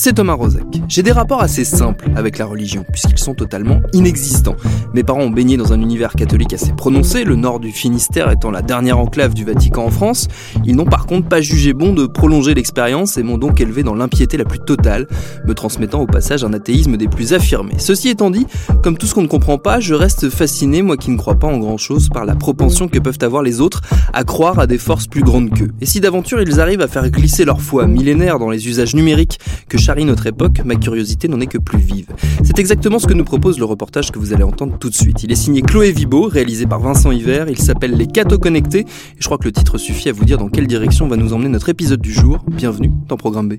C'est Thomas Rozek. J'ai des rapports assez simples avec la religion, puisqu'ils sont totalement inexistants. Mes parents ont baigné dans un univers catholique assez prononcé, le nord du Finistère étant la dernière enclave du Vatican en France. Ils n'ont par contre pas jugé bon de prolonger l'expérience et m'ont donc élevé dans l'impiété la plus totale, me transmettant au passage un athéisme des plus affirmés. Ceci étant dit, comme tout ce qu'on ne comprend pas, je reste fasciné, moi qui ne crois pas en grand chose, par la propension que peuvent avoir les autres à croire à des forces plus grandes qu'eux. Et si d'aventure ils arrivent à faire glisser leur foi millénaire dans les usages numériques que charrie notre époque, curiosité n'en est que plus vive. C'est exactement ce que nous propose le reportage que vous allez entendre tout de suite. Il est signé Chloé Vibo, réalisé par Vincent Hiver, il s'appelle Les Cathos Connectés, et je crois que le titre suffit à vous dire dans quelle direction va nous emmener notre épisode du jour. Bienvenue dans Programme B.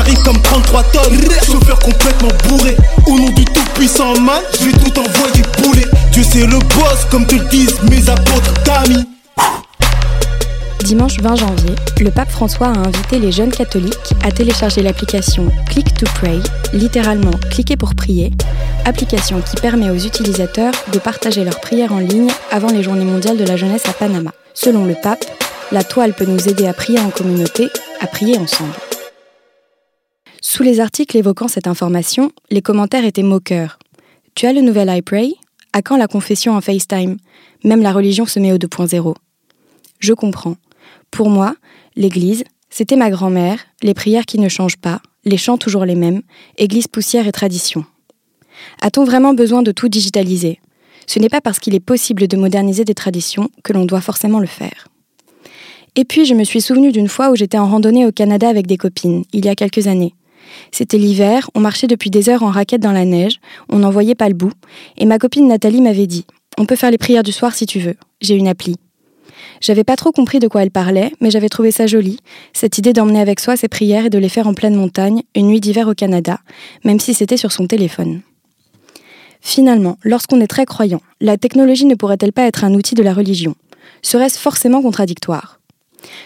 J'arrive comme 33 tonnes, chauffeur complètement bourré. Au nom du tout-puissant man, je vais tout envoyer bouler. Dieu c'est le boss, comme te le disent mes apôtres d'amis. Dimanche 20 janvier, le pape François a invité les jeunes catholiques à télécharger l'application Click to Pray, littéralement cliquer pour prier, application qui permet aux utilisateurs de partager leurs prières en ligne avant les journées mondiales de la jeunesse à Panama. Selon le pape, la toile peut nous aider à prier en communauté, à prier ensemble. Sous les articles évoquant cette information, les commentaires étaient moqueurs. Tu as le nouvel iPray? À quand la confession en FaceTime? Même la religion se met au 2.0. Je comprends. Pour moi, l'Église, c'était ma grand-mère, les prières qui ne changent pas, les chants toujours les mêmes, Église poussière et tradition. A-t-on vraiment besoin de tout digitaliser? Ce n'est pas parce qu'il est possible de moderniser des traditions que l'on doit forcément le faire. Et puis je me suis souvenu d'une fois où j'étais en randonnée au Canada avec des copines, il y a quelques années. C'était l'hiver, on marchait depuis des heures en raquette dans la neige, on n'en voyait pas le bout, et ma copine Nathalie m'avait dit On peut faire les prières du soir si tu veux, j'ai une appli. J'avais pas trop compris de quoi elle parlait, mais j'avais trouvé ça joli, cette idée d'emmener avec soi ses prières et de les faire en pleine montagne, une nuit d'hiver au Canada, même si c'était sur son téléphone. Finalement, lorsqu'on est très croyant, la technologie ne pourrait-elle pas être un outil de la religion? Serait-ce forcément contradictoire?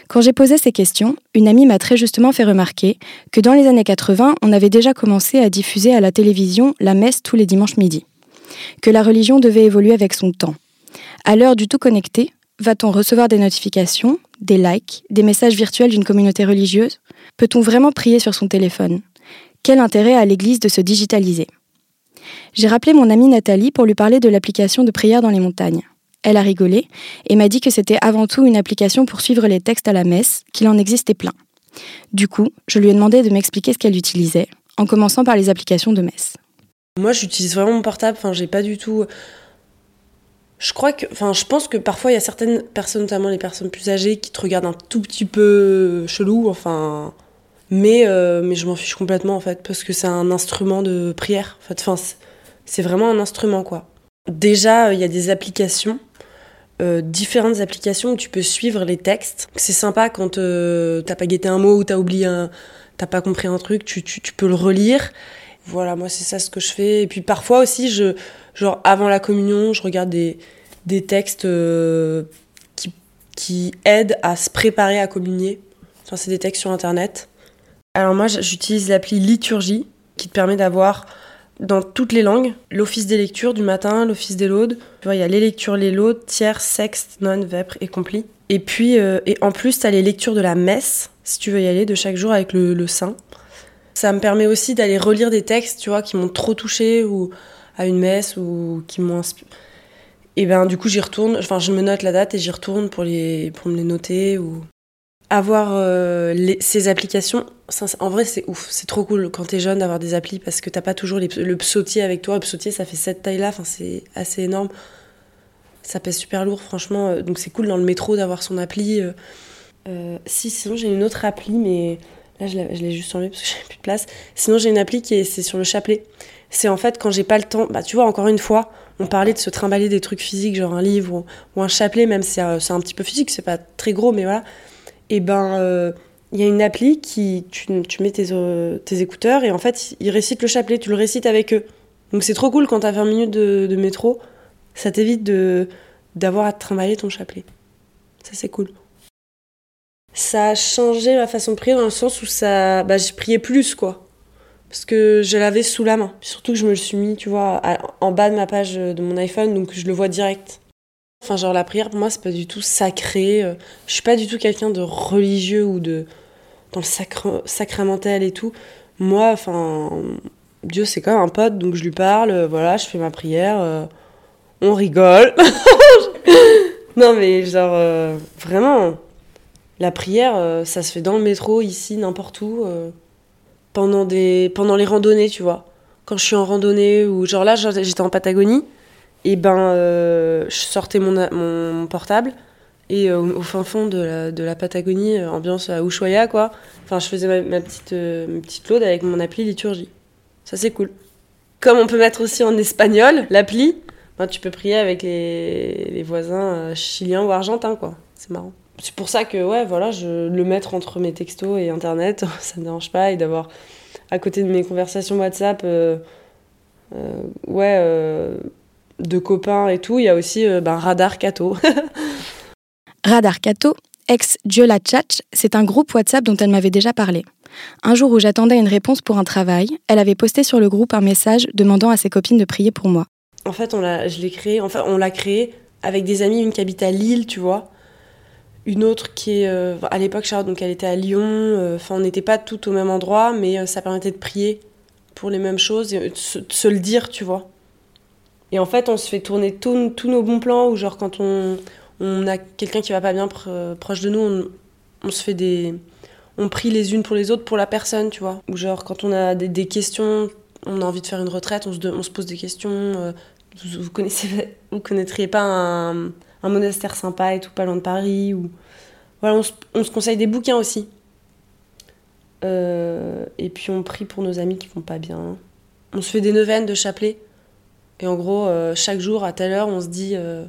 Quand j'ai posé ces questions, une amie m'a très justement fait remarquer que dans les années 80, on avait déjà commencé à diffuser à la télévision la messe tous les dimanches midi. Que la religion devait évoluer avec son temps. À l'heure du tout connecté, Va-t-on recevoir des notifications, des likes, des messages virtuels d'une communauté religieuse? Peut-on vraiment prier sur son téléphone? Quel intérêt a l'Église de se digitaliser? J'ai rappelé mon amie Nathalie pour lui parler de l'application de prière dans les montagnes. Elle a rigolé et m'a dit que c'était avant tout une application pour suivre les textes à la messe, qu'il en existait plein. Du coup, je lui ai demandé de m'expliquer ce qu'elle utilisait, en commençant par les applications de messe. Moi, j'utilise vraiment mon portable, enfin, j'ai pas du tout je crois que, enfin, je pense que parfois il y a certaines personnes, notamment les personnes plus âgées, qui te regardent un tout petit peu chelou, enfin. Mais, euh, mais je m'en fiche complètement en fait, parce que c'est un instrument de prière. En fait, enfin, c'est vraiment un instrument quoi. Déjà, il y a des applications, euh, différentes applications où tu peux suivre les textes. C'est sympa quand euh, t'as pas guetté un mot ou t'as oublié un, t'as pas compris un truc, tu, tu, peux le relire. Voilà, moi c'est ça ce que je fais. Et puis parfois aussi, je, genre avant la communion, je regarde des, des textes euh, qui, qui aident à se préparer à communier. Enfin, c'est des textes sur internet. Alors moi, j'utilise l'appli Liturgie qui te permet d'avoir dans toutes les langues l'office des lectures du matin, l'office des laudes. Tu vois, il y a les lectures, les laudes, tiers, sexte, non, vêpres et complis. Et puis, euh, et en plus, tu as les lectures de la messe, si tu veux y aller, de chaque jour avec le, le saint. Ça me permet aussi d'aller relire des textes, tu vois, qui m'ont trop touché ou à une messe ou qui m'ont inspiré. Et ben du coup j'y retourne, enfin je me note la date et j'y retourne pour, les, pour me les noter ou avoir euh, ces applications. en vrai c'est ouf, c'est trop cool quand t'es jeune d'avoir des applis parce que t'as pas toujours le psautier avec toi. Le psautier ça fait cette taille là, c'est assez énorme. Ça pèse super lourd franchement, euh, donc c'est cool dans le métro d'avoir son appli. euh. Si sinon j'ai une autre appli mais là je l'ai juste enlevée parce que j'ai plus de place. Sinon j'ai une appli qui est c'est sur le chapelet. C'est en fait quand j'ai pas le temps, bah tu vois encore une fois, on parlait de se trimballer des trucs physiques genre un livre ou, ou un chapelet même si c'est un petit peu physique, c'est pas très gros mais voilà. Et ben euh, il y a une appli qui tu, tu mets tes, euh, tes écouteurs et en fait ils récitent le chapelet, tu le récites avec eux. Donc c'est trop cool quand t'as 20 minutes de, métro, ça t'évite de d'avoir à te trimballer ton chapelet. Ça c'est cool. Ça a changé ma façon de prier dans le sens où ça, bah, plus quoi. Parce que je l'avais sous la main. Surtout que je me le suis mis, tu vois, en bas de ma page de mon iPhone, donc je le vois direct. Enfin, genre la prière pour moi, c'est pas du tout sacré. euh, Je suis pas du tout quelqu'un de religieux ou de dans le sacre, sacramentel et tout. Moi, enfin, Dieu c'est comme un pote, donc je lui parle, euh, voilà, je fais ma prière, euh, on rigole. non mais genre vraiment, la prière, ça se fait dans le métro, ici, n'importe où, pendant des, pendant les randonnées, tu vois. Quand je suis en randonnée ou genre là, j'étais en Patagonie, et ben, euh, je sortais mon, mon portable et euh, au, fin fond de la, de la Patagonie, euh, ambiance à Ushuaia, quoi. Enfin, je faisais ma, petite, ma laude avec mon appli liturgie. Ça, c'est cool. Comme on peut mettre aussi en espagnol l'appli, ben, tu peux prier avec les, les voisins chiliens ou argentins, quoi. C'est marrant. C'est pour ça que, ouais, voilà, je le mettre entre mes textos et Internet, ça me dérange pas. Et d'avoir à côté de mes conversations WhatsApp, ouais, de copains et tout, il y a aussi euh, ben, Radar Cato. Radar Kato, ex Diola Tchatch, c'est un groupe WhatsApp dont elle m'avait déjà parlé. Un jour où j'attendais une réponse pour un travail, elle avait posté sur le groupe un message demandant à ses copines de prier pour moi. En fait, on l'a, je l'ai créé. Enfin, on l'a créé avec des amis, une qui habite à Lille, tu vois, une autre qui est euh, à l'époque Charlotte, donc elle était à Lyon. euh, Enfin, on n'était pas toutes au même endroit, mais euh, ça permettait de prier pour les mêmes choses et de se, de se le dire, tu vois. Et en fait, on se fait tourner tous nos bons plans, ou genre quand on, on a quelqu'un qui va pas bien pr- proche de nous, on, on se fait des, on prie les unes pour les autres pour la personne, tu vois. Ou genre quand on a des, questions, on a envie de faire une retraite, on se, on se pose des questions. euh, vous, vous connaissez, vous connaîtriez pas un, monastère sympa et tout, pas loin de Paris ou voilà, on se, on se conseille des bouquins aussi. Euh, et puis on prie pour nos amis qui vont pas bien. On se fait des neuvaines de chapelet. Et en gros, euh, chaque jour à telle heure, on se dit, euh,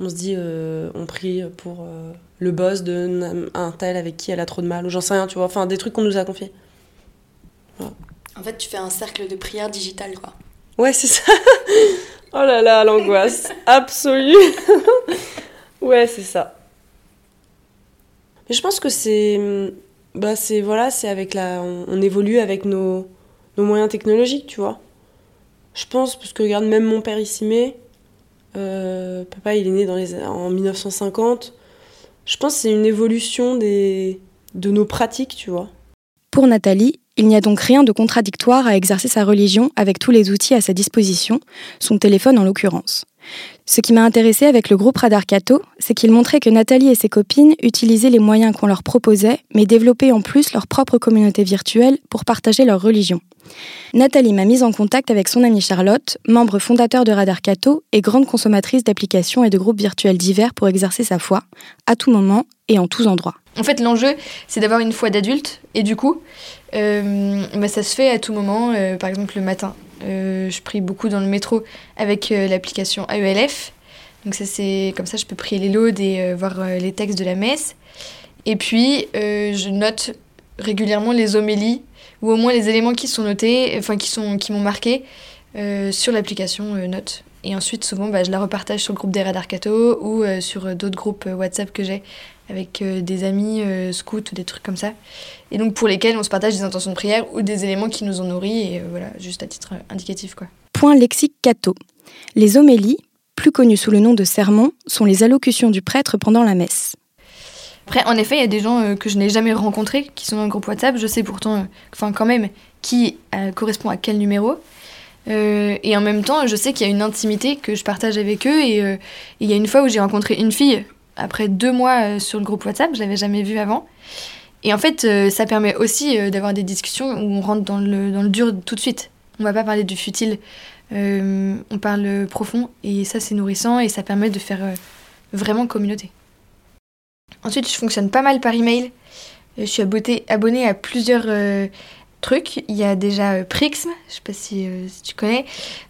on se dit, euh, on prie pour le boss de un tel avec qui elle a trop de mal ou j'en sais rien, tu vois. Enfin, des trucs qu'on nous a confiés. En fait, tu fais un cercle de prière digital, quoi. Ouais, c'est ça. oh là là, l'angoisse absolue. ouais, c'est ça. Mais je pense que c'est. Bah, c'est. Voilà, c'est avec la. On, on évolue avec nos, nos moyens technologiques, tu vois. Je pense, parce que regarde, même mon père ici, mais. euh, papa, il est né en 1950. Je pense que c'est une évolution des, de nos pratiques, tu vois. Pour Nathalie, il n'y a donc rien de contradictoire à exercer sa religion avec tous les outils à sa disposition, son téléphone en l'occurrence. Ce qui m'a intéressé avec le groupe Radar Cato, c'est qu'il montrait que Nathalie et ses copines utilisaient les moyens qu'on leur proposait, mais développaient en plus leur propre communauté virtuelle pour partager leur religion. Nathalie m'a mise en contact avec son amie Charlotte, membre fondateur de Radar Cato et grande consommatrice d'applications et de groupes virtuels divers pour exercer sa foi, à tout moment et en tous endroits. En fait, l'enjeu, c'est d'avoir une foi d'adulte, et du coup, euh, bah, ça se fait à tout moment, euh, par exemple le matin. je prie beaucoup dans le métro avec l'application AELF. Donc ça c'est comme ça je peux prier les laudes et voir les textes de la messe. Et puis je note régulièrement les homélies ou au moins les éléments qui sont notés, enfin qui sont qui m'ont marqué sur l'application Note. Et ensuite, souvent, bah, je la repartage sur le groupe des Radar Cato ou euh, sur euh, d'autres groupes euh, WhatsApp que j'ai avec des amis scouts ou des trucs comme ça. Et donc, pour lesquels on se partage des intentions de prière ou des éléments qui nous ont nourris, et voilà, juste à titre indicatif. Quoi. Point lexique Cato. Les homélies, plus connues sous le nom de sermons, sont les allocutions du prêtre pendant la messe. Après, en effet, il y a des gens que je n'ai jamais rencontrés qui sont dans le groupe WhatsApp. Je sais pourtant, enfin, quand même, qui correspond à quel numéro. Euh, et en même temps, je sais qu'il y a une intimité que je partage avec eux. Et euh, il y a une fois où j'ai rencontré une fille, après deux mois euh, sur le groupe WhatsApp, je l'avais jamais vue avant. Et en fait, ça permet aussi d'avoir des discussions où on rentre dans le, dans le dur tout de suite. On va pas parler du futile, on parle profond. Et ça, c'est nourrissant et ça permet de faire vraiment communauté. Ensuite, je fonctionne pas mal par email. Je suis abonnée à plusieurs trucs. Il y a déjà euh, Prixm, je sais pas si, euh, tu connais.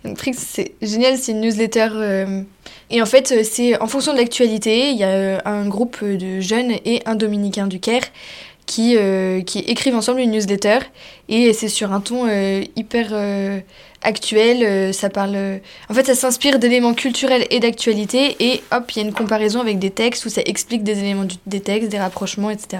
Donc, Prixm, c'est génial, c'est une newsletter. Euh, et en fait, c'est en fonction de l'actualité, il y a un groupe de jeunes et un dominicain du Caire qui, qui écrivent ensemble une newsletter. Et c'est sur un ton hyper actuel. ça parle. En fait, ça s'inspire d'éléments culturels et d'actualité. Et hop, il y a une comparaison avec des textes où ça explique des éléments des textes, des rapprochements, etc.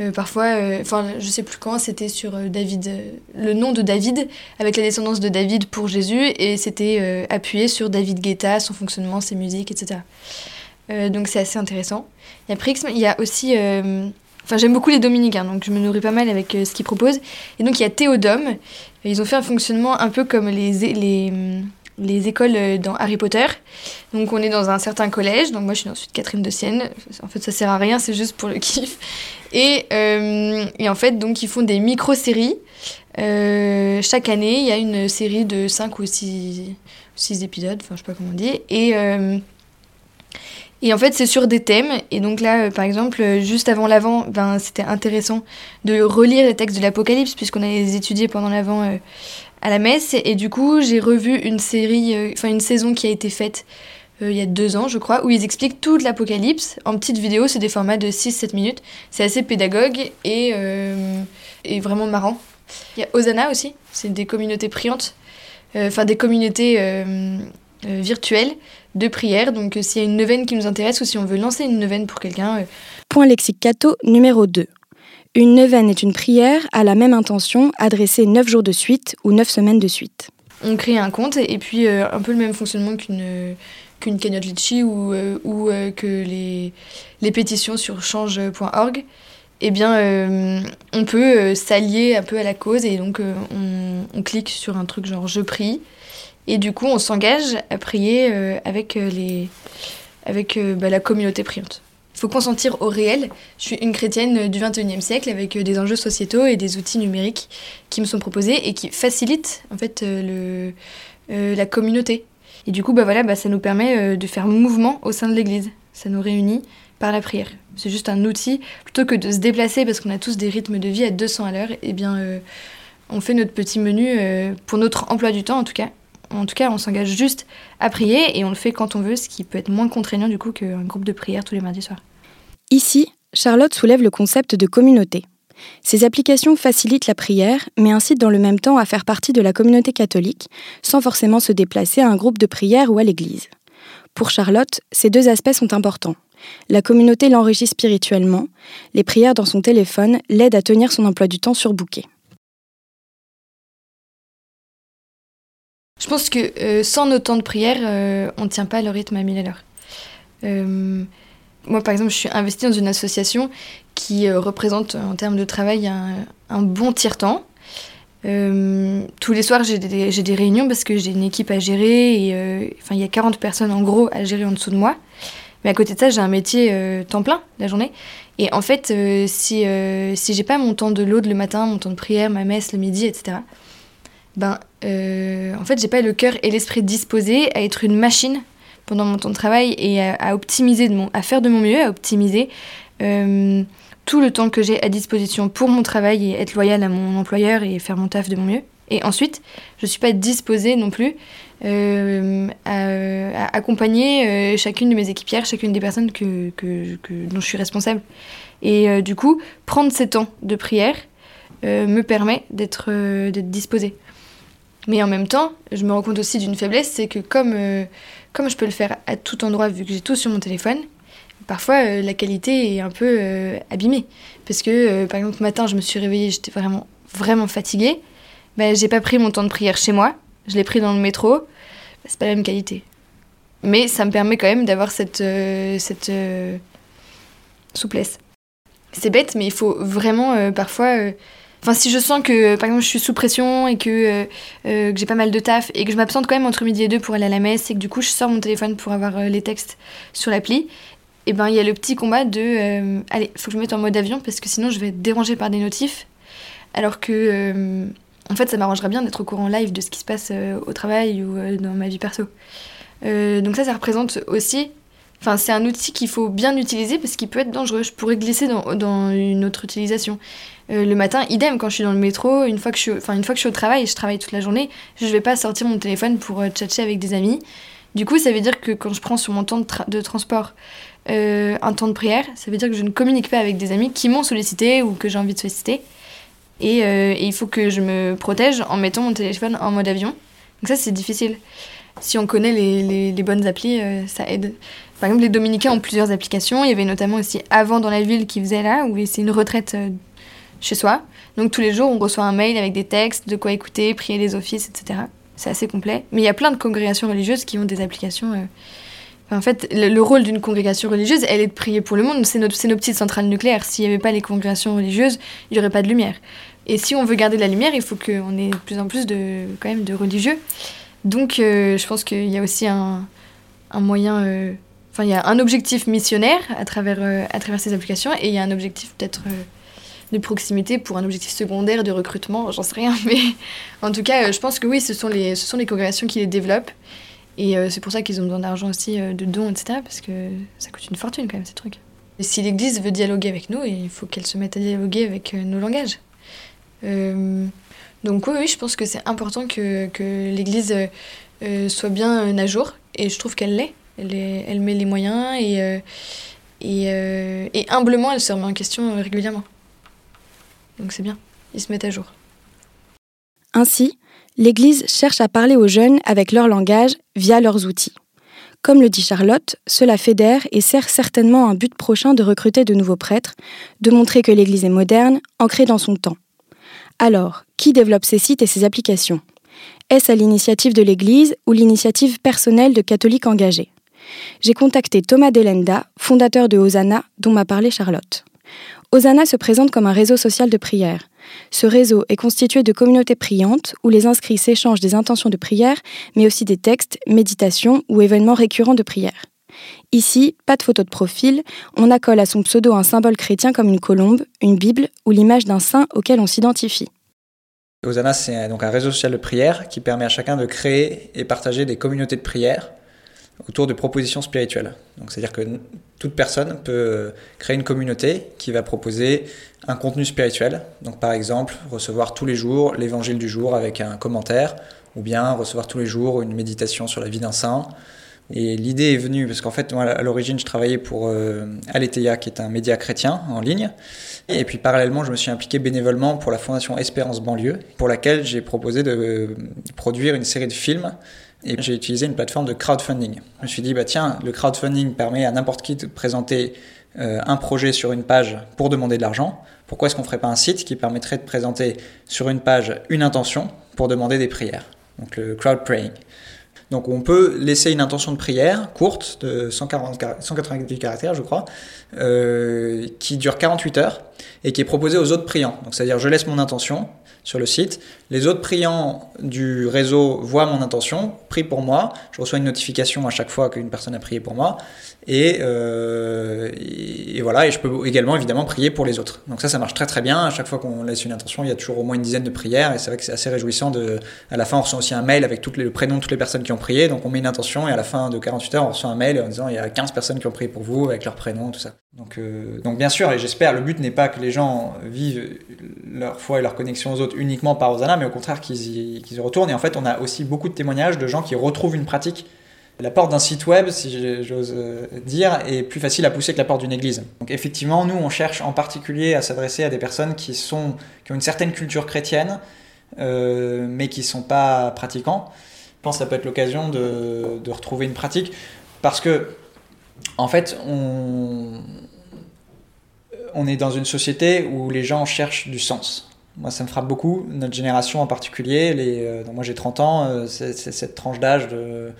Euh, parfois, euh, enfin, je sais plus quand, c'était sur euh, David, le nom de David, avec la descendance de David pour Jésus, et c'était appuyé sur David Guetta, son fonctionnement, ses musiques, etc. donc c'est assez intéressant. Il y a il y a aussi. Enfin, j'aime beaucoup les dominicains, donc je me nourris pas mal avec ce qu'ils proposent. Et donc il y a Théodome. Ils ont fait un fonctionnement un peu comme les, les, les écoles dans Harry Potter. Donc on est dans un certain collège, donc moi je suis ensuite Catherine de Sienne. En fait ça sert à rien, c'est juste pour le kiff. Et, euh, et, en fait, donc, ils font des micro-séries. Euh, chaque année, il y a une série de 5 ou 6, épisodes, enfin, je sais pas comment on. Et, euh, et en fait, c'est sur des thèmes. Et donc là, par exemple, juste avant l'avant, ben, c'était intéressant de relire les textes de l'Apocalypse, puisqu'on a les étudiés pendant l'avant à la messe. Et du coup, j'ai revu une série, enfin, une saison qui a été faite euh, il y a deux ans, je crois, où ils expliquent toute l'Apocalypse en petites vidéos. C'est des formats de 6-7 minutes. C'est assez pédagogue et, euh, et, vraiment marrant. Il y a Osana aussi, c'est des communautés priantes, euh, enfin des communautés virtuelles de prière. Donc s'il y a une neuvaine qui nous intéresse ou si on veut lancer une neuvaine pour quelqu'un. Point lexique Cato numéro 2. Une neuvaine est une prière à la même intention adressée 9 jours de suite ou 9 semaines de suite. On crée un compte et puis un peu le même fonctionnement qu'une qu'une cagnotte Litchi ou, euh, ou euh, que les, les pétitions sur change.org, eh bien, euh, on peut s'allier un peu à la cause et donc on, on, clique sur un truc genre je prie et du coup on s'engage à prier avec, les, avec bah, la communauté priante. Il faut consentir au réel. Je suis une chrétienne du 21e siècle avec des enjeux sociétaux et des outils numériques qui me sont proposés et qui facilitent en fait le, la communauté. Et du coup, bah voilà, bah, ça nous permet euh, de faire mouvement au sein de l'Église. Ça nous réunit par la prière. C'est juste un outil. Plutôt que de se déplacer parce qu'on a tous des rythmes de vie à 200 à l'heure, eh bien, euh, on fait notre petit menu euh, pour notre emploi du temps en tout cas. En tout cas, on s'engage juste à prier et on le fait quand on veut, ce qui peut être moins contraignant du coup qu'un groupe de prière tous les mardis soirs. Ici, Charlotte soulève le concept de communauté. Ces applications facilitent la prière, mais incitent dans le même temps à faire partie de la communauté catholique, sans forcément se déplacer à un groupe de prière ou à l'église. Pour Charlotte, ces deux aspects sont importants. La communauté l'enrichit spirituellement, les prières dans son téléphone l'aident à tenir son emploi du temps surbooké. Je pense que euh, sans nos temps de prière, euh, on ne tient pas le rythme à 1000 à l'heure. Euh, moi, par exemple, je suis investie dans une association qui représente en termes de travail un, bon tiers-temps. Tous les soirs, j'ai des, réunions parce que j'ai une équipe à gérer enfin, il y a 40 personnes en gros à gérer en dessous de moi. Mais à côté de ça, j'ai un métier temps plein la journée. Et en fait, si, si j'ai pas mon temps de l'aude le matin, mon temps de prière, ma messe le midi, etc., ben, en fait, j'ai pas le cœur et l'esprit disposés à être une machine pendant mon temps de travail et à, optimiser, de mon, à faire de mon mieux, à optimiser tout le temps que j'ai à disposition pour mon travail et être loyal à mon employeur et faire mon taf de mon mieux. Et ensuite, je suis pas disposée non plus euh, à, accompagner chacune de mes équipières, chacune des personnes que, dont je suis responsable. Et du coup, prendre ces temps de prière me permet d'être disposée. Mais en même temps, je me rends compte aussi d'une faiblesse, c'est que comme, comme je peux le faire à tout endroit vu que j'ai tout sur mon téléphone, parfois euh, la qualité est un peu euh, abîmée. Parce que, euh, par exemple, matin, je me suis réveillée, j'étais vraiment, vraiment fatiguée. Ben, j'ai pas pris mon temps de prière chez moi, je l'ai pris dans le métro. C'est pas la même qualité. Mais ça me permet quand même d'avoir cette, cette souplesse. C'est bête, mais il faut vraiment parfois. Enfin, si je sens que, par exemple, je suis sous pression et que, que j'ai pas mal de taf et que je m'absente quand même entre midi et deux pour aller à la messe et que du coup je sors mon téléphone pour avoir les textes sur l'appli, et eh ben il y a le petit combat de euh, allez, faut que je me mette en mode avion parce que sinon je vais être dérangée par des notifs. Alors que euh, en fait ça m'arrangerait bien d'être au courant live de ce qui se passe euh, au travail ou dans ma vie perso. donc ça ça représente aussi Enfin, c'est un outil qu'il faut bien utiliser parce qu'il peut être dangereux. Je pourrais glisser dans, une autre utilisation. le matin, idem, quand je suis dans le métro, une fois, que je suis, enfin, une fois que je suis au travail je travaille toute la journée, je vais pas sortir mon téléphone pour chatter avec des amis. Du coup, ça veut dire que quand je prends sur mon temps de, transport euh, un temps de prière, ça veut dire que je ne communique pas avec des amis qui m'ont sollicité ou que j'ai envie de solliciter. Et, euh, il faut que je me protège en mettant mon téléphone en mode avion. Donc ça, c'est difficile. Si on connaît les, les, bonnes applis, euh, ça aide. Par exemple, les Dominicains ont plusieurs applications. Il y avait notamment aussi Avant dans la ville qui faisait là, où c'est une retraite chez soi. Donc tous les jours, on reçoit un mail avec des textes, de quoi écouter, prier les offices, etc. C'est assez complet. Mais il y a plein de congrégations religieuses qui ont des applications en fait, le, rôle d'une congrégation religieuse, elle est de prier pour le monde. C'est nos, petites centrales nucléaires. S'il n'y avait pas les congrégations religieuses, il n'y aurait pas de lumière. Et si on veut garder la lumière, il faut qu'on ait de plus en plus de, quand même, de religieux. Donc, euh, je pense qu'il y a aussi un, moyen. Euh, enfin, il y a un objectif missionnaire à travers, euh, à travers ces applications et il y a un objectif peut-être de proximité pour un objectif secondaire de recrutement, j'en sais rien. Mais en tout cas, je pense que oui, ce sont les, ce sont les congrégations qui les développent. Et euh, c'est pour ça qu'ils ont besoin d'argent aussi, euh, de dons, etc. Parce que ça coûte une fortune quand même, ces trucs. Si l'Église veut dialoguer avec nous, il faut qu'elle se mette à dialoguer avec euh, nos langages. donc oui, oui, je pense que c'est important que, que l'Église soit bien à jour. Et je trouve qu'elle l'est. Elle, met les moyens et, et, et, humblement, elle se remet en question régulièrement. Donc c'est bien, ils se mettent à jour. Ainsi, l'Église cherche à parler aux jeunes avec leur langage via leurs outils. Comme le dit Charlotte, cela fédère et sert certainement un but prochain de recruter de nouveaux prêtres, de montrer que l'Église est moderne, ancrée dans son temps. Alors, qui développe ces sites et ces applications? Est-ce à l'initiative de l'Église ou l'initiative personnelle de catholiques engagés? J'ai contacté Thomas Delenda, fondateur de Hosanna, dont m'a parlé Charlotte. Hosanna se présente comme un réseau social de prière. Ce réseau est constitué de communautés priantes où les inscrits s'échangent des intentions de prière, mais aussi des textes, méditations ou événements récurrents de prière. Ici, pas de photo de profil, on accole à son pseudo un symbole chrétien comme une colombe, une Bible ou l'image d'un saint auquel on s'identifie. Hosanna, c'est donc un réseau social de prière qui permet à chacun de créer et partager des communautés de prière autour de propositions spirituelles. Donc, c'est-à-dire que toute personne peut créer une communauté qui va proposer un contenu spirituel. Donc, par exemple, recevoir tous les jours l'évangile du jour avec un commentaire, ou bien recevoir tous les jours une méditation sur la vie d'un saint. Et l'idée est venue parce qu'en fait, moi, à l'origine, je travaillais pour euh, qui est un média chrétien en ligne. Et puis, parallèlement, je me suis impliqué bénévolement pour la Fondation Espérance Banlieue, pour laquelle j'ai proposé de produire une série de films et j'ai utilisé une plateforme de crowdfunding. Je me suis dit, bah tiens, le crowdfunding permet à n'importe qui de présenter euh, un projet sur une page pour demander de l'argent. Pourquoi est-ce qu'on ne ferait pas un site qui permettrait de présenter sur une page une intention pour demander des prières? Donc le crowd praying. Donc on peut laisser une intention de prière courte de 140, 198 caractères, je crois, euh, qui dure 48 heures et qui est proposée aux autres priants. Donc c'est-à-dire je laisse mon intention, sur le site. Les autres priants du réseau voient mon intention, prient pour moi. Je reçois une notification à chaque fois qu'une personne a prié pour moi. Et, euh, et, voilà, et je peux également évidemment prier pour les autres. Donc ça, ça marche très très bien. À chaque fois qu'on laisse une intention, il y a toujours au moins une dizaine de prières. Et c'est vrai que c'est assez réjouissant. De, à la fin, on reçoit aussi un mail avec toutes les, le prénom de toutes les personnes qui ont prié. Donc on met une intention et à la fin de 48 heures, on reçoit un mail en disant il y a 15 personnes qui ont prié pour vous avec leur prénom, tout ça. Donc, euh, donc bien sûr, et j'espère, le but n'est pas que les gens vivent leur foi et leur connexion aux autres uniquement par Osana, mais au contraire qu'ils y, retournent. Et en fait, on a aussi beaucoup de témoignages de gens qui retrouvent une pratique. La porte d'un site web, si j'ose euh, dire, est plus facile à pousser que la porte d'une église. Donc effectivement, nous, on cherche en particulier à s'adresser à des personnes qui, sont, qui ont une certaine culture chrétienne, euh, mais qui ne sont pas pratiquants. Je pense que ça peut être l'occasion de, retrouver une pratique, parce que, en fait, on, est dans une société où les gens cherchent du sens. Moi, ça me frappe beaucoup, notre génération en particulier. Euh, moi, j'ai 30 ans, c'est cette tranche d'âge de,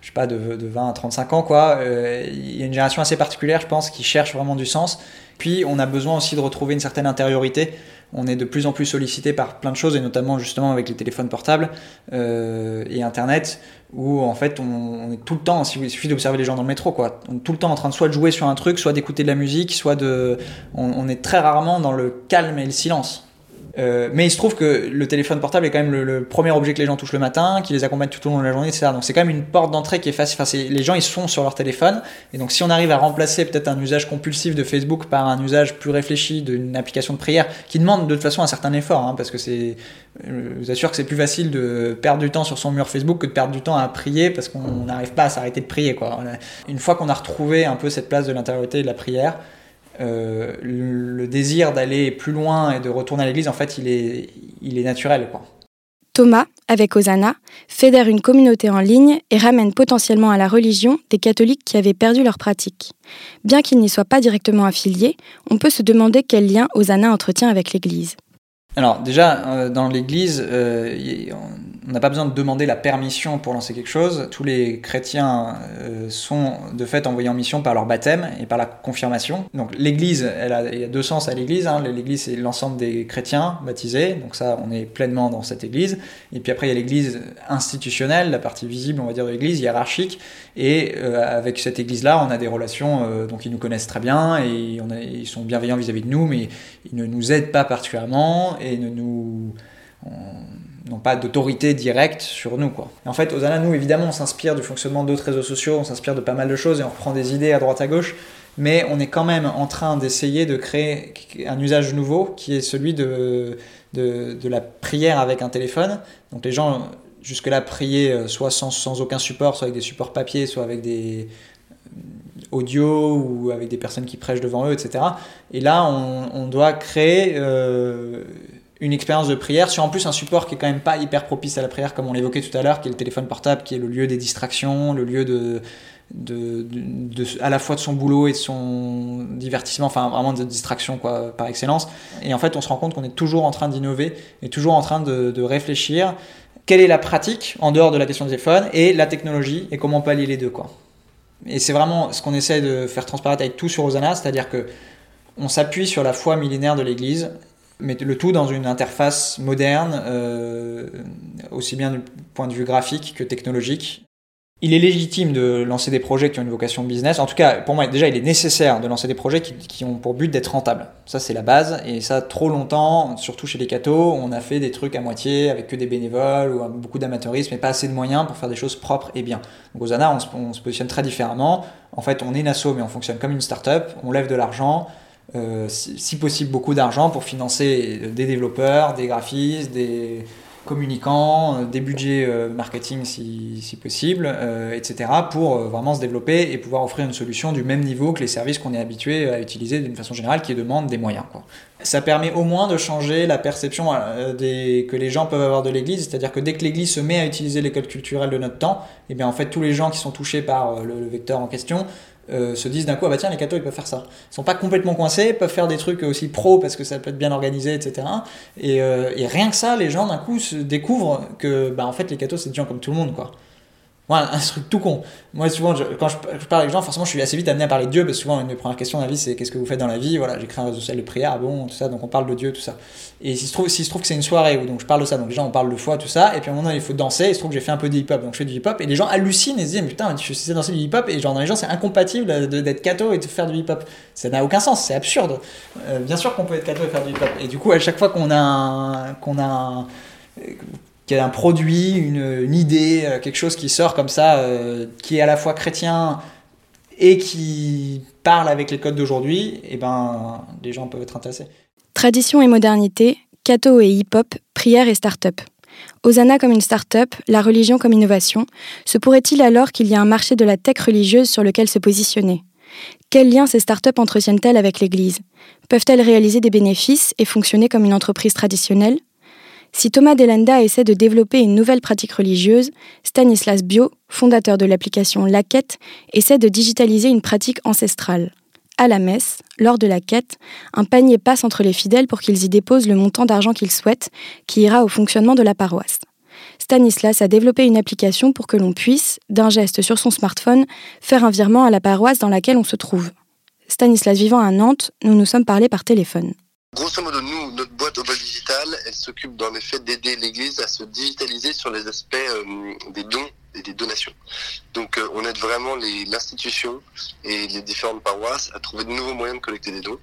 je sais pas, de, 20 à 35 ans, quoi. Euh, il y a une génération assez particulière, je pense, qui cherche vraiment du sens. Puis, on a besoin aussi de retrouver une certaine intériorité on est de plus en plus sollicité par plein de choses, et notamment justement avec les téléphones portables euh, et Internet, où en fait on, est tout le temps, il suffit d'observer les gens dans le métro, quoi. On est tout le temps en train de soit de jouer sur un truc, soit d'écouter de la musique, soit de... on est très rarement dans le calme et le silence. Euh, mais il se trouve que le téléphone portable est quand même le, premier objet que les gens touchent le matin, qui les accompagne tout au long de la journée, etc. Donc c'est quand même une porte d'entrée qui est facile. Les gens ils sont sur leur téléphone, et donc si on arrive à remplacer peut-être un usage compulsif de Facebook par un usage plus réfléchi d'une application de prière, qui demande de toute façon un certain effort, hein, parce que c'est, je vous assure que c'est plus facile de perdre du temps sur son mur Facebook que de perdre du temps à prier, parce qu'on n'arrive pas à s'arrêter de prier. Une fois qu'on a retrouvé un peu cette place de l'intériorité et de la prière, euh, le désir d'aller plus loin et de retourner à l'église, en fait, il est, naturel. Thomas, avec Osana, fédère une communauté en ligne et ramène potentiellement à la religion des catholiques qui avaient perdu leur pratique. Bien qu'il n'y soit pas directement affilié, on peut se demander quel lien Osana entretient avec l'Église. Alors déjà, euh, dans l'Église, euh, on n'a pas besoin de demander la permission pour lancer quelque chose. Tous les chrétiens euh, sont de fait envoyés en mission par leur baptême et par la confirmation. Donc l'Église, il y a deux sens à l'Église. Hein. L'Église, c'est l'ensemble des chrétiens baptisés. Donc ça, on est pleinement dans cette Église. Et puis après, il y a l'Église institutionnelle, la partie visible, on va dire, de l'Église, hiérarchique. Et avec cette Église-là, on a des relations, donc ils nous connaissent très bien et ils sont bienveillants vis-à-vis de nous, mais ils ne nous aident pas particulièrement ne nous n'ont pas d'autorité directe sur nous. Quoi. en fait, Osana, nous, évidemment, on s'inspire du fonctionnement d'autres réseaux sociaux, on s'inspire de pas mal de choses et on reprend des idées à droite à gauche, mais on est quand même en train d'essayer de créer un usage nouveau qui est celui de, de, la prière avec un téléphone. Donc les gens, jusque-là, priaient euh, soit sans, sans, aucun support, soit avec des supports papier, soit avec des audio ou avec des personnes qui prêchent devant eux, etc. Et là, on, doit créer... Euh, une expérience de prière sur en plus un support qui est quand même pas hyper propice à la prière comme on l'évoquait tout à l'heure qui est le téléphone portable qui est le lieu des distractions le lieu de, de, à la fois de son boulot et de son divertissement enfin vraiment de distraction quoi par excellence. Et en fait on se rend compte qu'on est toujours en train d'innover et toujours en train de, réfléchir. Quelle est la pratique en dehors de la question du téléphone et la technologie et comment on peut les deux quoi. Et c'est vraiment ce qu'on essaie de faire transparaître avec tout sur Osana c'est-à-dire que on s'appuie sur la foi millénaire de l'Église mais le tout dans une interface moderne, euh, aussi bien du point de vue graphique que technologique. Il est légitime de lancer des projets qui ont une vocation business. En tout cas, pour moi, déjà, il est nécessaire de lancer des projets qui, ont pour but d'être rentables. Ça, c'est la base. Et ça, trop longtemps, surtout chez les cathos, on a fait des trucs à moitié avec que des bénévoles ou beaucoup d'amateurisme et pas assez de moyens pour faire des choses propres et bien. Donc, aux ANA, on se, on se positionne très différemment. En fait, on est une mais on fonctionne comme une start-up. On lève de l'argent euh, si, possible beaucoup d'argent pour financer des développeurs, des graphistes, des communicants, euh, des budgets euh, marketing si, possible, etc. pour vraiment se développer et pouvoir offrir une solution du même niveau que les services qu'on est habitué à utiliser d'une façon générale qui demandent des moyens. Ça permet au moins de changer la perception que les gens peuvent avoir de l'Église, c'est-à-dire que dès que l'Église se met à utiliser l'école culturelle de notre temps, et eh bien en fait tous les gens qui sont touchés par le vecteur en question euh, se disent d'un coup, ah bah tiens, les cathos, ils peuvent faire ça. Ils sont pas complètement coincés, peuvent faire des trucs aussi pro parce que ça peut être bien organisé, etc. Euh, et, rien que ça, les gens d'un coup se découvrent que, bah en fait, les cathos, c'est des gens comme tout le monde, quoi. Voilà, un truc tout con. Moi, souvent, quand je, parle avec les gens, forcément, je suis assez vite amené à parler de Dieu, parce que souvent, une des premières questions dans la vie, c'est qu'est-ce que vous faites dans la vie? Voilà, j'ai créé un réseau social de prière, bon, tout ça, donc on parle de Dieu, tout ça. Et s'il se trouve, s'il se trouve que c'est une soirée où donc je parle de ça, donc les gens, on parle de foi, tout ça, et puis à un moment, il faut danser, il se trouve que j'ai fait un peu de hip-hop, donc je fais du hip-hop, et les gens hallucinent et se disent, putain, je sais danser du hip-hop, et genre, dans les gens, c'est incompatible d'être catho et de faire du hip-hop. Ça n'a aucun sens, c'est absurde. Euh, bien sûr qu'on peut être catho et faire du hip-hop. Et du coup, à chaque fois qu'on a qu'on a qu'il y a un produit, une, idée, euh, quelque chose qui sort comme ça, euh, qui est à la fois chrétien et qui parle avec les codes d'aujourd'hui, eh ben, les gens peuvent être intéressés. Tradition et modernité, catho et hip-hop, prière et start-up. Osana comme une start-up, la religion comme innovation, se pourrait-il alors qu'il y ait un marché de la tech religieuse sur lequel se positionner? Quels liens ces start-up entretiennent-elles avec l'Église? Peuvent-elles réaliser des bénéfices et fonctionner comme une entreprise traditionnelle? Si Thomas Delenda essaie de développer une nouvelle pratique religieuse, Stanislas Bio, fondateur de l'application Laquette, essaie de digitaliser une pratique ancestrale. À la messe, lors de la quête, un panier passe entre les fidèles pour qu'ils y déposent le montant d'argent qu'ils souhaitent, qui ira au fonctionnement de la paroisse. Stanislas a développé une application pour que l'on puisse, d'un geste sur son smartphone, faire un virement à la paroisse dans laquelle on se trouve. Stanislas vivant à Nantes, nous nous sommes parlé par téléphone. Grosso modo, nous, notre boîte Obal Digital, elle s'occupe dans le d'aider l'Église à se digitaliser sur les aspects euh, des dons et des donations. Donc euh, on aide vraiment l'institution et les différentes paroisses à trouver de nouveaux moyens de collecter des dons.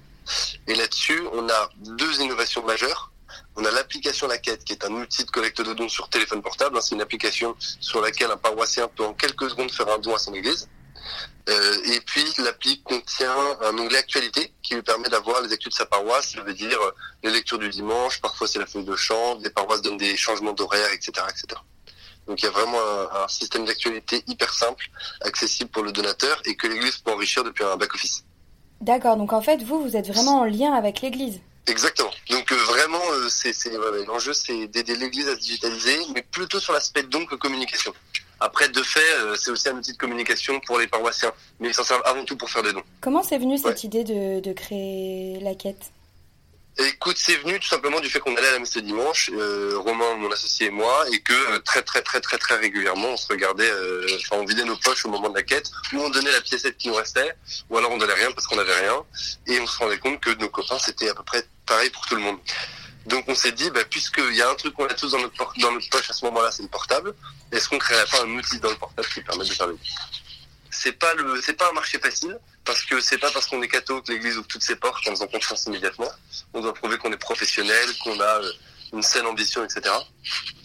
Et là-dessus, on a deux innovations majeures. On a l'application La Quête, qui est un outil de collecte de dons sur téléphone portable. C'est une application sur laquelle un paroissien peut en quelques secondes faire un don à son église. Euh, et puis l'appli contient un onglet actualité qui lui permet d'avoir les actus de sa paroisse, ça veut dire euh, les lectures du dimanche, parfois c'est la feuille de chant, des paroisses donnent des changements d'horaire, etc., etc. Donc il y a vraiment un, système d'actualité hyper simple, accessible pour le donateur et que l'Église peut enrichir depuis un back-office. D'accord, donc en fait vous, vous êtes vraiment en lien avec l'Église Exactement. Donc euh, vraiment, euh, c'est l'enjeu, c'est d'aider l'Église à se digitaliser, mais plutôt sur l'aspect don que communication. Après, de fait, euh, c'est aussi un outil de communication pour les paroissiens, mais ils s'en servent avant tout pour faire des dons. Comment c'est venu cette idée de, de créer la quête? Écoute, c'est venu tout simplement du fait qu'on allait à la messe le dimanche, euh, Romain, mon associé et moi, et que euh, très très très très très régulièrement, on se regardait, euh, enfin on vidait nos poches au moment de la quête, ou on donnait la piécette qui nous restait, ou alors on donnait rien parce qu'on n'avait rien, et on se rendait compte que nos copains c'était à peu près pareil pour tout le monde. Donc on s'est dit, bah, puisqu'il y a un truc qu'on a tous dans notre, dans notre poche à ce moment-là, c'est le portable, est-ce qu'on créerait pas un outil dans le portable qui permet de faire le c'est pas le c'est pas un marché facile parce que c'est pas parce qu'on est catho que l'église ouvre toutes ses portes en faisant confiance immédiatement. On doit prouver qu'on est professionnel, qu'on a euh, une saine ambition, etc.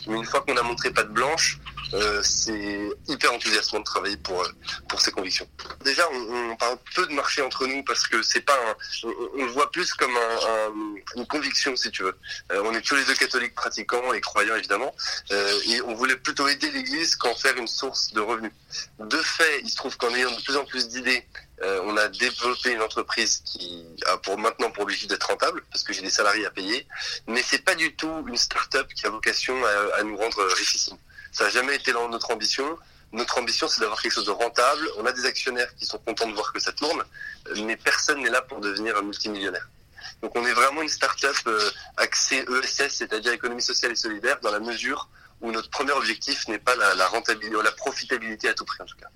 Mais une fois qu'on a montré pas de blanche, euh, c'est hyper enthousiasmant de travailler pour euh, pour ses convictions. Déjà, on, on, parle peu de marché entre nous parce que c'est pas un, on, le voit plus comme un, une conviction si tu veux. Euh, on est tous les deux catholiques pratiquants et croyants évidemment, et on voulait plutôt aider l'Église qu'en faire une source de revenus. De fait, il se trouve qu'en ayant de plus en plus d'idées, euh, on a développé une entreprise qui a pour maintenant pour objectif d'être rentable parce que j'ai des salariés à payer, mais c'est pas du tout une start-up qui a vocation à, nous rendre richissimes. Ça n'a jamais été notre ambition. Notre ambition, c'est d'avoir quelque chose de rentable. On a des actionnaires qui sont contents de voir que ça tourne, mais personne n'est là pour devenir un multimillionnaire. Donc on est vraiment une start-up euh, axée ESS, c'est-à-dire économie sociale et solidaire, dans la mesure où notre premier objectif n'est pas la, la rentabilité, la profitabilité à tout prix en tout cas.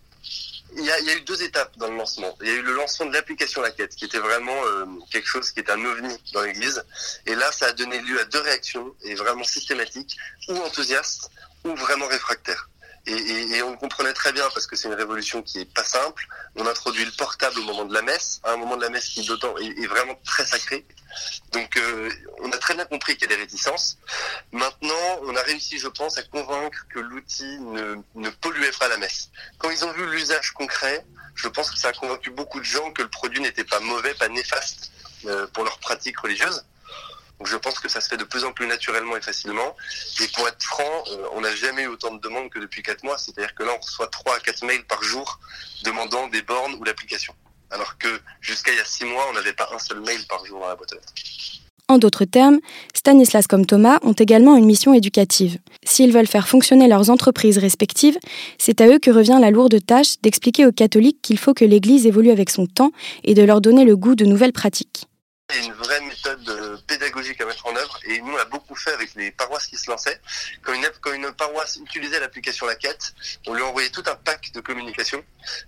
Il y, a, eu deux étapes dans le lancement. Il y a eu le lancement de l'application La Quête, qui était vraiment euh, quelque chose qui est un ovni dans l'Église. Et là, ça a donné lieu à deux réactions, et vraiment systématiques, ou enthousiastes, ou vraiment réfractaires. Et, et, et, on le comprenait très bien parce que c'est une révolution qui est pas simple. On introduit le portable au moment de la messe, à un moment de la messe qui d'autant est, est, vraiment très sacré. Donc euh, on a très bien compris qu'il y a des réticences. Maintenant, on a réussi, je pense, à convaincre que l'outil ne, ne polluait pas la messe. Quand ils ont vu l'usage concret, je pense que ça a convaincu beaucoup de gens que le produit n'était pas mauvais, pas néfaste euh, pour leur pratique religieuse. Donc je pense que ça se fait de plus en plus naturellement et facilement. Et pour être franc, euh, on n'a jamais eu autant de demandes que depuis 4 mois. C'est-à-dire que là, on reçoit 3 à 4 mails par jour demandant des bornes ou l'application. Alors que jusqu'à il y a 6 mois, on n'avait pas un seul mail par jour dans la boîte. En d'autres termes, Stanislas comme Thomas ont également une mission éducative. S'ils veulent faire fonctionner leurs entreprises respectives, c'est à eux que revient la lourde tâche d'expliquer aux catholiques qu'il faut que l'Église évolue avec son temps et de leur donner le goût de nouvelles pratiques. Il y a une vraie méthode euh, pédagogique à mettre en œuvre et nous on a beaucoup fait avec les paroisses qui se lançaient. Quand une, quand une paroisse utilisait l'application La Quête, on lui envoyait tout un pack de communication.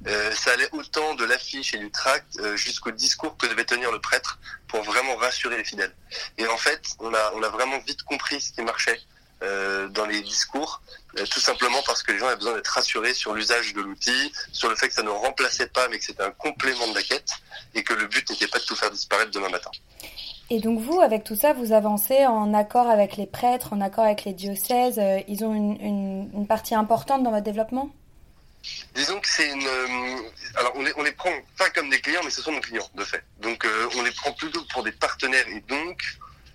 Euh, ça allait autant de l'affiche et du tract euh, jusqu'au discours que devait tenir le prêtre pour vraiment rassurer les fidèles. Et en fait, on a, on a vraiment vite compris ce qui marchait. Euh, dans les discours, euh, tout simplement parce que les gens avaient besoin d'être rassurés sur l'usage de l'outil, sur le fait que ça ne remplaçait pas, mais que c'était un complément de la quête, et que le but n'était pas de tout faire disparaître demain matin. Et donc vous, avec tout ça, vous avancez en accord avec les prêtres, en accord avec les diocèses. Euh, ils ont une, une, une partie importante dans votre développement? Disons que c'est une. alors on les, on les prend pas comme des clients, mais ce sont nos clients de fait. Donc euh, on les prend plutôt pour des partenaires et donc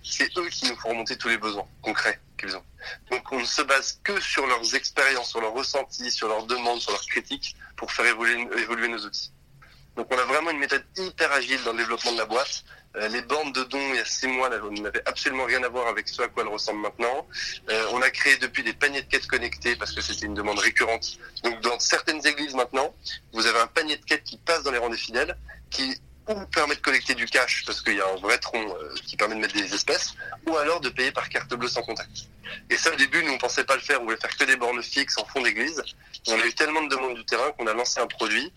c'est eux qui nous font remonter tous les besoins concrets qu'ils ont. Donc on ne se base que sur leurs expériences, sur leurs ressentis, sur leurs demandes, sur leurs critiques pour faire évoluer, évoluer nos outils. Donc on a vraiment une méthode hyper agile dans le développement de la boîte. Euh, les bornes de dons il y a six mois, n'avaient absolument rien à voir avec ce à quoi elles ressemblent maintenant. Euh, on a créé depuis des paniers de quêtes connectés parce que c'était une demande récurrente. Donc dans certaines églises maintenant, vous avez un panier de quêtes qui passe dans les rangs des fidèles, qui ou permet de collecter du cash parce qu'il y a un vrai tronc euh, qui permet de mettre des espèces, ou alors de payer par carte bleue sans contact. Et ça, au début, nous, on pensait pas le faire, on voulait faire que des bornes fixes en fond d'église. On a eu tellement de demandes du terrain qu'on a lancé un produit.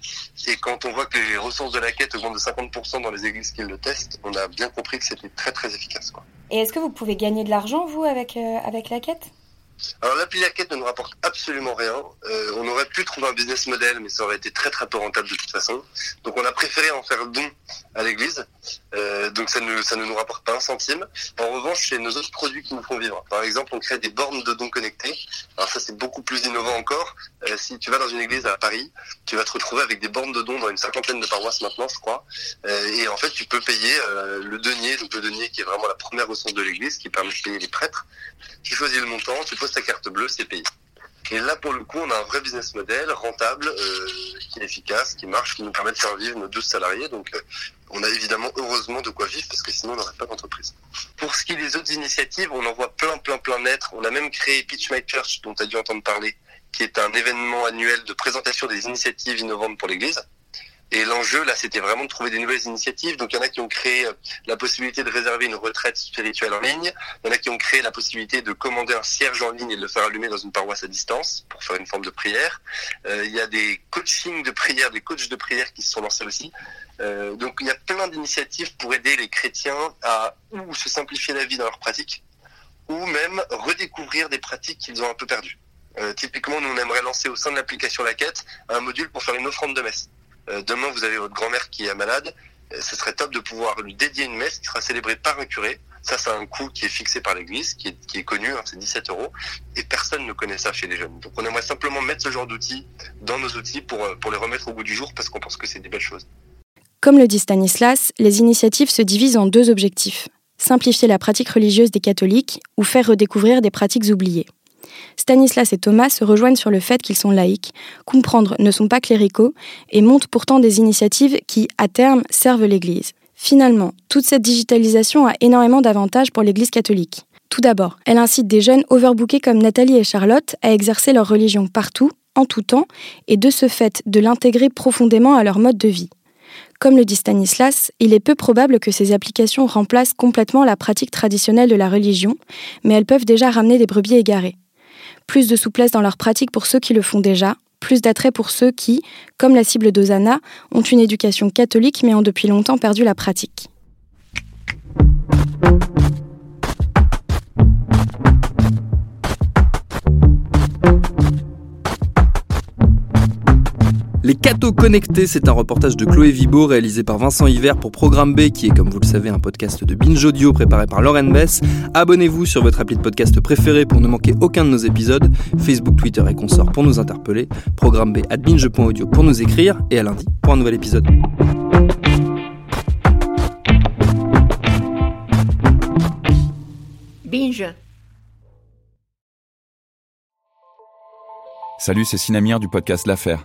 Et quand on voit que les ressources de la quête augmentent de 50% dans les églises qui le testent, on a bien compris que c'était très très efficace. Quoi. Et est-ce que vous pouvez gagner de l'argent, vous, avec, euh, avec la quête? Alors l'appli La Quête ne nous rapporte absolument rien. Euh, on aurait pu trouver un business model, mais ça aurait été très très peu rentable de toute façon. Donc on a préféré en faire don à l'église. Euh, donc ça ne, ça ne nous rapporte pas un centime. En revanche, c'est nos autres produits qui nous font vivre. Par exemple, on crée des bornes de dons connectés. Alors ça c'est beaucoup plus innovant encore. Euh, si tu vas dans une église à Paris, tu vas te retrouver avec des bornes de dons dans une cinquantaine de paroisses maintenant, je crois. Et en fait, tu peux payer le denier, donc le denier qui est vraiment la première ressource de l'église, qui permet de payer les prêtres. Tu choisis le montant, tu poses ta carte bleue, payé. Et là, pour le coup, on a un vrai business model rentable, euh, qui est efficace, qui marche, qui nous permet de faire vivre nos 12 salariés. Donc, euh, on a évidemment heureusement de quoi vivre parce que sinon, on n'aurait pas d'entreprise. Pour ce qui est des autres initiatives, on en voit plein, plein, plein naître. On a même créé Pitch My Church, dont tu as dû entendre parler, qui est un événement annuel de présentation des initiatives innovantes pour l'Église. Et l'enjeu, là, c'était vraiment de trouver des nouvelles initiatives. Donc, il y en a qui ont créé euh, la possibilité de réserver une retraite spirituelle en ligne. Il y en a qui ont créé la possibilité de commander un cierge en ligne et de le faire allumer dans une paroisse à distance pour faire une forme de prière. Euh, il y a des coachings de prière, des coachs de prière qui se sont lancés aussi. Euh, donc, il y a plein d'initiatives pour aider les chrétiens à ou se simplifier la vie dans leur pratique, ou même redécouvrir des pratiques qu'ils ont un peu perdues. Typiquement, nous, on aimerait lancer au sein de l'application La Quête un module pour faire une offrande de messe. Euh, demain, vous avez votre grand-mère qui est malade. Euh, ce serait top de pouvoir lui dédier une messe qui sera célébrée par un curé. Ça, c'est un coût qui est fixé par l'Église, qui est, connu, hein, c'est 17 euros. Et personne ne connaît ça chez les jeunes. Donc, on aimerait simplement mettre ce genre d'outils dans nos outils pour, euh, pour les remettre au goût du jour parce qu'on pense que c'est des belles choses. Comme le dit Stanislas, les initiatives se divisent en deux objectifs. Simplifier la pratique religieuse des catholiques ou faire redécouvrir des pratiques oubliées. Stanislas et Thomas se rejoignent sur le fait qu'ils sont laïcs, comprendre ne sont pas cléricaux et montent pourtant des initiatives qui, à terme, servent l'Église. Finalement, toute cette digitalisation a énormément d'avantages pour l'Église catholique. Tout d'abord, elle incite des jeunes overbookés comme Nathalie et Charlotte à exercer leur religion partout, en tout temps, et de ce fait de l'intégrer profondément à leur mode de vie. Comme le dit Stanislas, il est peu probable que ces applications remplacent complètement la pratique traditionnelle de la religion, mais elles peuvent déjà ramener des brebis égarées plus de souplesse dans leur pratique pour ceux qui le font déjà, plus d'attrait pour ceux qui, comme la cible d'Osana, ont une éducation catholique mais ont depuis longtemps perdu la pratique. Les cathos connectés, c'est un reportage de Chloé Vibo réalisé par Vincent Hiver pour Programme B, qui est, comme vous le savez, un podcast de Binge Audio préparé par Lauren Bess. Abonnez-vous sur votre appli de podcast préféré pour ne manquer aucun de nos épisodes. Facebook, Twitter et consorts pour nous interpeller. Programme B at binge.audio pour nous écrire. Et à lundi pour un nouvel épisode. Binge. Salut, c'est Sinamir du podcast L'Affaire.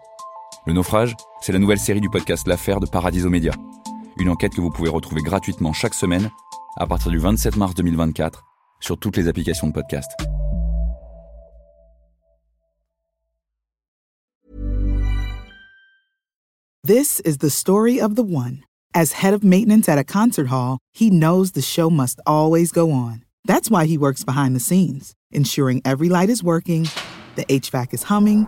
Le naufrage, c'est la nouvelle série du podcast L'affaire de Paradiso Média. Une enquête que vous pouvez retrouver gratuitement chaque semaine à partir du 27 mars 2024 sur toutes les applications de podcast. This is the story of the one. As head of maintenance at a concert hall, he knows the show must always go on. That's why he works behind the scenes, ensuring every light is working, the HVAC is humming,